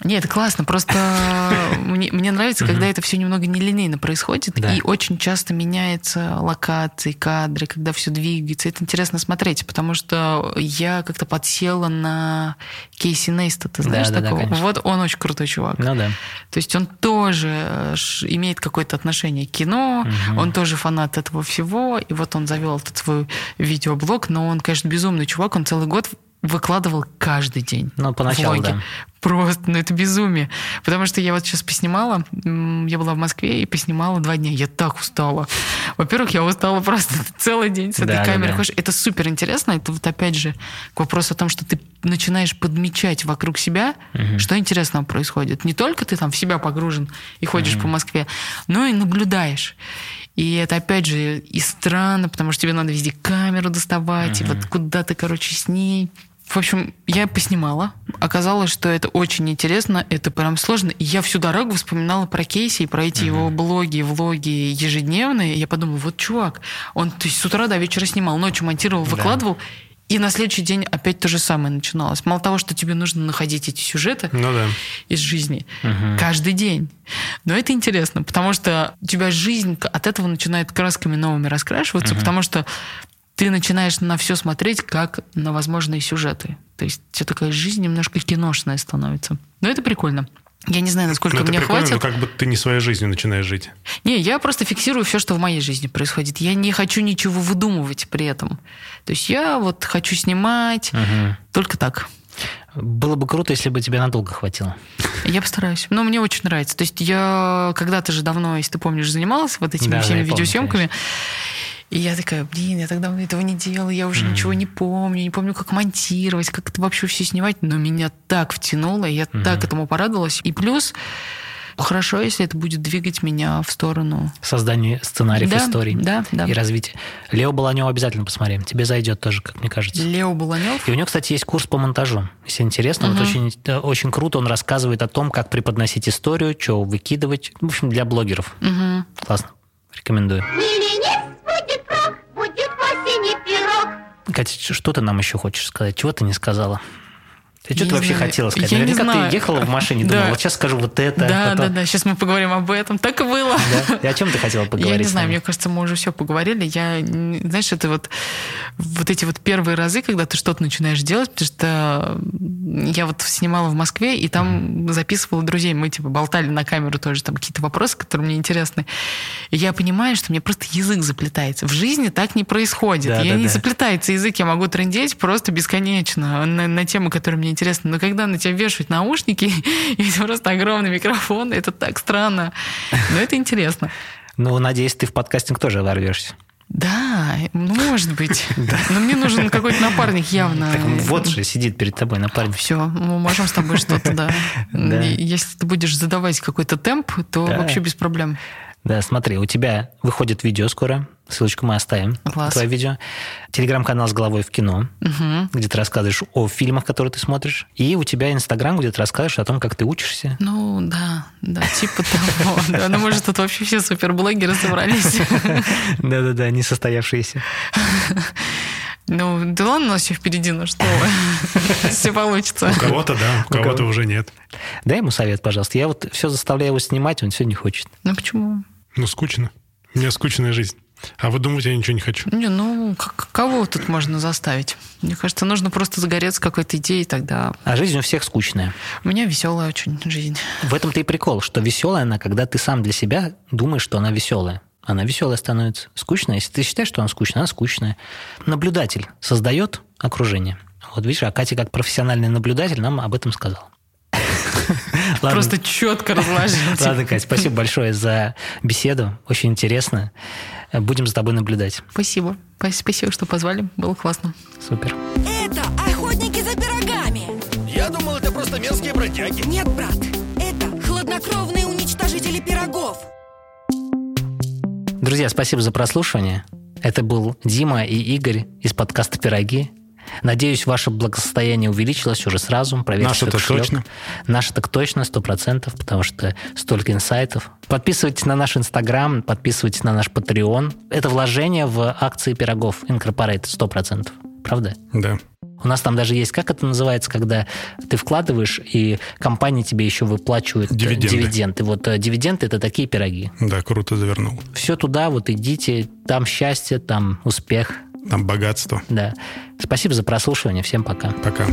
Нет, это классно. Просто (laughs) мне, мне нравится, когда это все немного нелинейно происходит, Да. и очень часто меняется локации, кадры, когда все двигается. Это интересно смотреть, потому что я как-то подсела на Кейси Нейста, ты знаешь Да, да, да, такого? конечно. вот он очень крутой чувак. Ну да. То есть он тоже э, имеет какое-то отношение к кино, он тоже фанат этого всего, и вот он завел этот свой видеоблог, но он, конечно, безумный чувак, он целый год выкладывал каждый день. Ну, поначалу, влоги. да. Просто, ну это безумие. Потому что я вот сейчас поснимала, я была в Москве и поснимала два дня. Я так устала. Во-первых, я устала просто (laughs) целый день с этой Да, да, камерой. да. ходишь. Это супер интересно. Это вот опять же к вопросу о том, что ты начинаешь подмечать вокруг себя, что интересного происходит. Не только ты там в себя погружен и ходишь по Москве, но и наблюдаешь. И это, опять же, и странно, потому что тебе надо везде камеру доставать, и вот куда ты, короче, с ней. В общем, я поснимала. Оказалось, что это очень интересно, это прям сложно. И я всю дорогу вспоминала про Кейси и про эти его блоги, влоги ежедневные. И я подумала, вот чувак, он то есть, с утра до вечера снимал, ночью монтировал, выкладывал, и на следующий день опять то же самое начиналось. Мало того, что тебе нужно находить эти сюжеты Ну да. из жизни каждый день. Но это интересно, потому что у тебя жизнь от этого начинает красками новыми раскрашиваться, потому что ты начинаешь на все смотреть как на возможные сюжеты. То есть все такая жизнь немножко киношная становится. Но это прикольно. Я не знаю, насколько Ну, это мне прикольно, хватит. но как бы ты не своей жизнью начинаешь жить. Не, я просто фиксирую все, что в моей жизни происходит. Я не хочу ничего выдумывать при этом. То есть я вот хочу снимать только так. Было бы круто, если бы тебе надолго хватило. Я постараюсь. Но мне очень нравится. То есть я когда-то же давно, если ты помнишь, занималась вот этими Да, да, всеми помню, видеосъемками. И я такая, блин, я так давно этого не делала, я уже ничего не помню, не помню, как монтировать, как это вообще все снимать. Но меня так втянуло, и я так этому порадовалась. И плюс хорошо, если это будет двигать меня в сторону Создание сценариев, Да, историй да, да. и развития. Лео Баланева обязательно посмотри. Тебе зайдет тоже, как мне кажется. Лео Баланев. И у него, кстати, есть курс по монтажу. Если интересно, вот очень, э, очень круто он рассказывает о том, как преподносить историю, что выкидывать. В общем, для блогеров. Мгм. Классно. Рекомендую. Миленец Катя, что ты нам еще хочешь сказать? Чего ты не сказала? Ты что Я ты не вообще знаю. хотела сказать? Я не Наверняка знаю. ты ехала в машине, думала, Да. вот сейчас скажу вот это. Да, потом- да, да. Сейчас мы поговорим об этом. Так и было. Да? И о чем ты хотела поговорить? (laughs) Я не знаю, мне кажется, мы уже все поговорили. Я, знаешь, это вот, вот эти вот первые разы, когда ты что-то начинаешь делать, потому что я вот снимала в Москве, и там записывала друзей. Мы типа болтали на камеру тоже, там какие-то вопросы, которые мне интересны. И я понимаю, что мне просто язык заплетается. В жизни так не происходит. Да, я да, не да. заплетается язык, я могу трындеть просто бесконечно на, на темы, которые мне интересны. Но когда на тебя вешают наушники, (laughs) и просто огромный микрофон, это так странно. Но это интересно. Ну, надеюсь, ты в подкастинг тоже ворвешься. Да, ну, может быть. (laughs) Но мне нужен какой-то напарник явно. Так вот же сидит перед тобой напарник. Все, мы можем с тобой что-то, да. (laughs) Если ты будешь задавать какой-то темп, то вообще без проблем. Да, смотри, у тебя выходит видео скоро, ссылочку мы оставим. Класс. Твое видео. Телеграм-канал с головой в кино, угу. где ты рассказываешь о фильмах, которые ты смотришь. И у тебя Инстаграм, где ты рассказываешь о том, как ты учишься. Ну, да, да, типа того. (laughs) Да, ну, может, тут вообще все суперблогеры собрались. (laughs) Да-да-да, не состоявшиеся. (laughs) Ну, да ладно, у нас все впереди, ну что все получится. У кого-то, да, у кого-то уже нет. Дай ему совет, пожалуйста. Я вот все заставляю его снимать, он все не хочет. Ну, почему? Ну, скучно. У меня скучная жизнь. А вы думаете, я ничего не хочу? Не, ну, как, кого тут можно заставить? Мне кажется, нужно просто загореться какой-то идеей тогда. А жизнь у всех скучная. У меня веселая очень жизнь. В этом-то и прикол, что веселая она, когда ты сам для себя думаешь, что она веселая. Она веселая становится. Скучная. Если ты считаешь, что она скучная, она скучная. Наблюдатель создает окружение. Вот видишь, а Катя как профессиональный наблюдатель нам об этом сказал. Просто четко разложил. (laughs) Ладно, Катя, спасибо большое за беседу. Очень интересно. Будем за тобой наблюдать. Спасибо. Спасибо, что позвали. Было классно. Супер. Это охотники за пирогами. Я думал, это просто мерзкие бродяги. Нет, брат. Это хладнокровные уничтожители пирогов. Друзья, спасибо за прослушивание. Это был Дима и Игорь из подкаста «Пироги». Надеюсь, ваше благосостояние увеличилось уже сразу. Проверьте Наше так точно. Наше так точно, сто процентов, потому что столько инсайтов. Подписывайтесь на наш Инстаграм, подписывайтесь на наш Patreon. Это вложение в акции пирогов сто процентов. Правда? Да. У нас там даже есть, как это называется, когда ты вкладываешь, и компания тебе еще выплачивает дивиденды. дивиденды. Вот э, дивиденды – это такие пироги. Да, круто завернул. Все туда, вот идите, там счастье, там успех. Там богатство. Да. Спасибо за прослушивание. Всем пока. Пока.